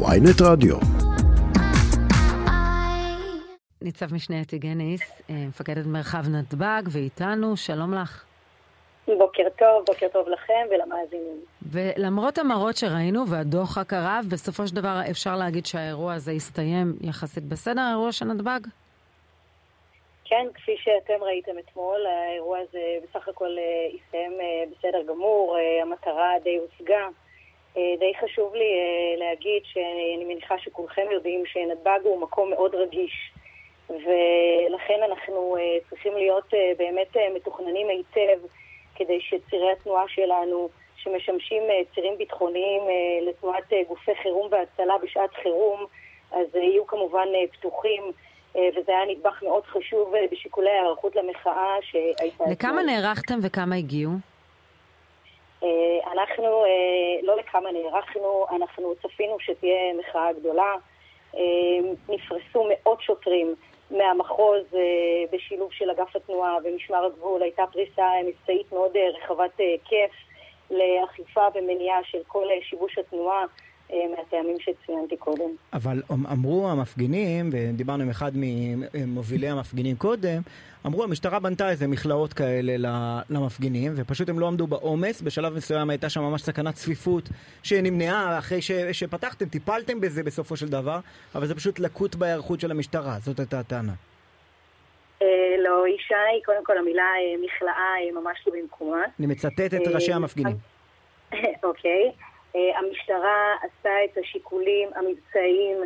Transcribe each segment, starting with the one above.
ויינט רדיו. ניצב משנה אתי גניס, אה, מפקדת מרחב נתב"ג, ואיתנו, שלום לך. בוקר טוב, בוקר טוב לכם ולמאזינים. ולמרות המראות שראינו והדוח הקרב, בסופו של דבר אפשר להגיד שהאירוע הזה הסתיים יחסית בסדר, האירוע של נתב"ג? כן, כפי שאתם ראיתם אתמול, האירוע הזה בסך הכל אה, הסתיים אה, בסדר גמור, המטרה די הושגה. די חשוב לי להגיד שאני מניחה שכולכם יודעים שנתב"ג הוא מקום מאוד רגיש. ולכן אנחנו uh, צריכים להיות באמת מתוכננים היטב כדי שצירי התנועה שלנו, שמשמשים צירים ביטחוניים לתנועת גופי חירום והצלה בשעת חירום, אז יהיו כמובן פתוחים. וזה היה נדבך מאוד חשוב בשיקולי ההיערכות למחאה שהייתה... לכמה נערכתם וכמה הגיעו? Uh, אנחנו, uh, לא לכמה נערכנו, אנחנו צפינו שתהיה מחאה גדולה. Uh, נפרסו מאות שוטרים מהמחוז אה, בשילוב של אגף התנועה ומשמר הגבול הייתה פריסה מבצעית מאוד אה, רחבת היקף לאכיפה ומניעה של כל אה, שיבוש התנועה. מהטעמים שציינתי קודם. אבל אמ, אמרו המפגינים, ודיברנו עם אחד ממובילי המפגינים קודם, אמרו המשטרה בנתה איזה מכלאות כאלה למפגינים, ופשוט הם לא עמדו בעומס, בשלב מסוים הייתה שם ממש סכנת צפיפות שנמנעה אחרי ש, שפתחתם, טיפלתם בזה בסופו של דבר, אבל זה פשוט לקות בהיערכות של המשטרה, זאת הייתה הטענה. אה, לא, ישי, קודם כל המילה אה, מכלאה ממש לא במקומה. אני מצטט את ראשי אה, המפגינים. אוקיי. המשטרה עשתה את השיקולים המבצעיים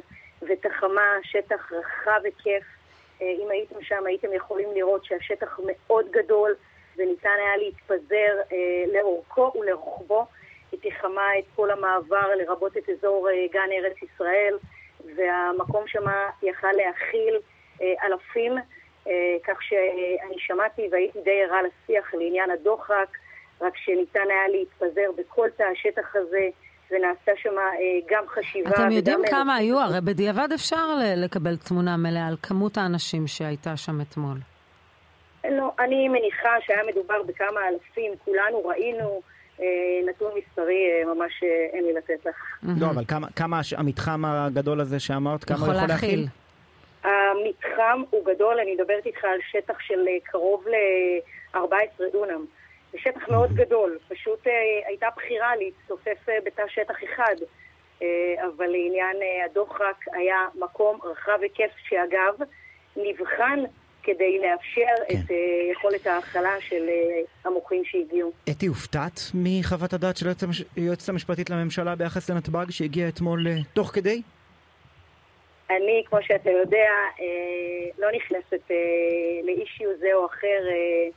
ותחמה שטח רחב היקף אה, אם הייתם שם הייתם יכולים לראות שהשטח מאוד גדול וניתן היה להתפזר אה, לאורכו ולרוחבו. היא תיחמה את כל המעבר, לרבות את אזור אה, גן ארץ ישראל, והמקום שם יכל להכיל אלפים, כך שאני שמעתי והייתי די ערה לשיח לעניין הדוחק, רק שניתן היה להתפזר בכל תא השטח הזה. ונעשה שם אה, גם חשיבה. אתם יודעים כמה היו? הרי בדיעבד אפשר לקבל תמונה מלאה על כמות האנשים שהייתה שם אתמול. לא, אני מניחה שהיה מדובר בכמה אלפים, כולנו ראינו. אה, נתון מספרי אה, ממש אין לי לתת לך. לא, אבל כמה, כמה המתחם הגדול הזה שאמרת, כמה יכול להכיל? המתחם הוא גדול, אני מדברת איתך על שטח של קרוב ל-14 דונם. זה שטח מאוד גדול, פשוט אה, הייתה בחירה להצטופף אה, בתא שטח אחד. אה, אבל לעניין הדוחק היה מקום רחב היקף שאגב נבחן כדי לאפשר כן. את יכולת ההכלה של המוחים שהגיעו. אתי, הופתעת מחוות הדעת של היועצת המשפטית לממשלה ביחס לנתב"ג שהגיעה אתמול תוך כדי? אני, כמו שאתה יודע, לא נכנסת לאישיו זה או אחר אה,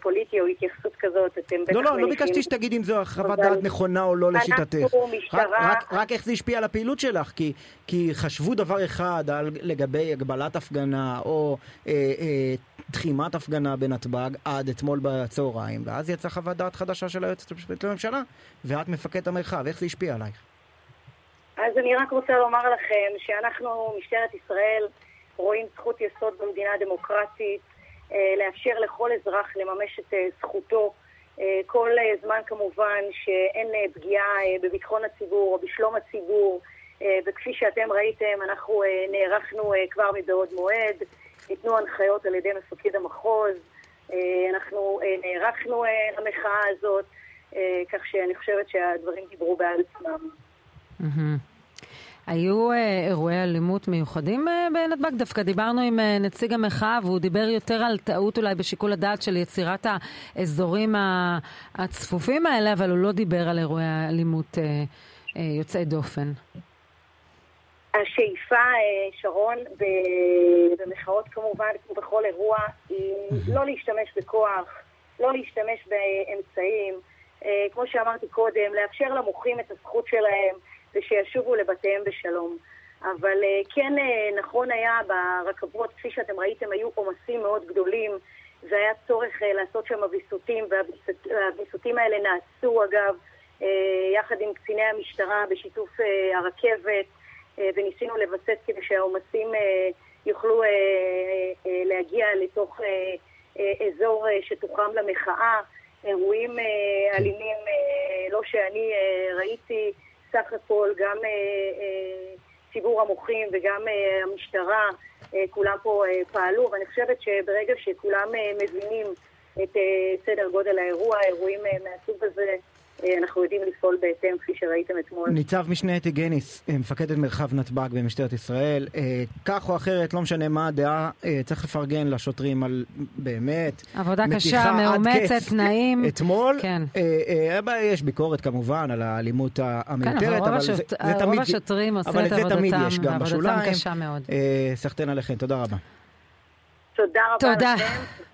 פוליטי או התייחסות כזאת, אתם בטח לא, לא, לא ביקשתי שתגידי אם זו חוות דעת נכונה או לא לשיטתך. אנחנו משטרה... רק, רק, רק איך זה השפיע על הפעילות שלך, כי, כי חשבו דבר אחד על, לגבי הגבלת הפגנה או אה, אה, תחימת הפגנה בנתב"ג עד אתמול בצהריים, ואז יצאה חוות דעת חדשה של היועצת המשפטית לממשלה, ואת מפקד המרחב, איך זה השפיע עלייך? אז אני רק רוצה לומר לכם שאנחנו, משטרת ישראל, רואים זכות יסוד במדינה דמוקרטית. אה, לאפשר לכל אזרח לממש את אה, זכותו אה, כל זמן כמובן שאין פגיעה בביטחון הציבור או בשלום הציבור. וכפי שאתם ראיתם אנחנו נערכנו כבר מבעוד מועד, ניתנו הנחיות על ידי מפקד המחוז, אנחנו נערכנו למחאה הזאת כך שאני חושבת שהדברים דיברו בעד עצמם. היו אה, אירועי אלימות מיוחדים אה, בנתב"ג? דווקא דיברנו עם אה, נציג המחאה והוא דיבר יותר על טעות אולי בשיקול הדעת של יצירת האזורים הצפופים האלה, אבל הוא לא דיבר על אירועי אלימות יוצאי דופן. השאיפה, שרון, במחאות כמובן, כמו בכל אירוע, היא לא להשתמש בכוח, לא להשתמש באמצעים. כמו שאמרתי קודם, לאפשר למוחים את הזכות שלהם. ושישובו לבתיהם בשלום. אבל אה, כן אה, נכון היה ברכבות, כפי שאתם ראיתם, היו עומסים מאוד גדולים והיה צורך אה, לעשות שם ויסותים, והוויסותים האלה נעשו אגב יחד עם קציני המשטרה בשיתוף הרכבת וניסינו לווסת כדי שהעומסים יוכלו להגיע לתוך אזור שתוחם למחאה. אירועים אלימים, לא שאני ראיתי, סך הכל גם ציבור המוחים וגם המשטרה, כולם פה פעלו, ואני חושבת שברגע שכולם מבינים את סדר גודל האירוע, אירועים מהסוג הזה אה, אנחנו יודעים לפעול בהתאם, כפי שראיתם אתמול. ניצב משנה אתי גניס, אה, מפקדת מרחב נתב"ג במשטרת ישראל, אה, כך או אחרת, לא משנה מה הדעה, צריך לפרגן לשוטרים על באמת עבודה קשה, מאומצת, תנאים. אתמול, כן. יש ביקורת כמובן על האלימות המיותרת, כן, אבל זה, זה תמיד... רוב השוטרים עושים את עבודתם, ועבודתם קשה מאוד. סחטיין עליכם, תודה רבה. תודה רבה לכם.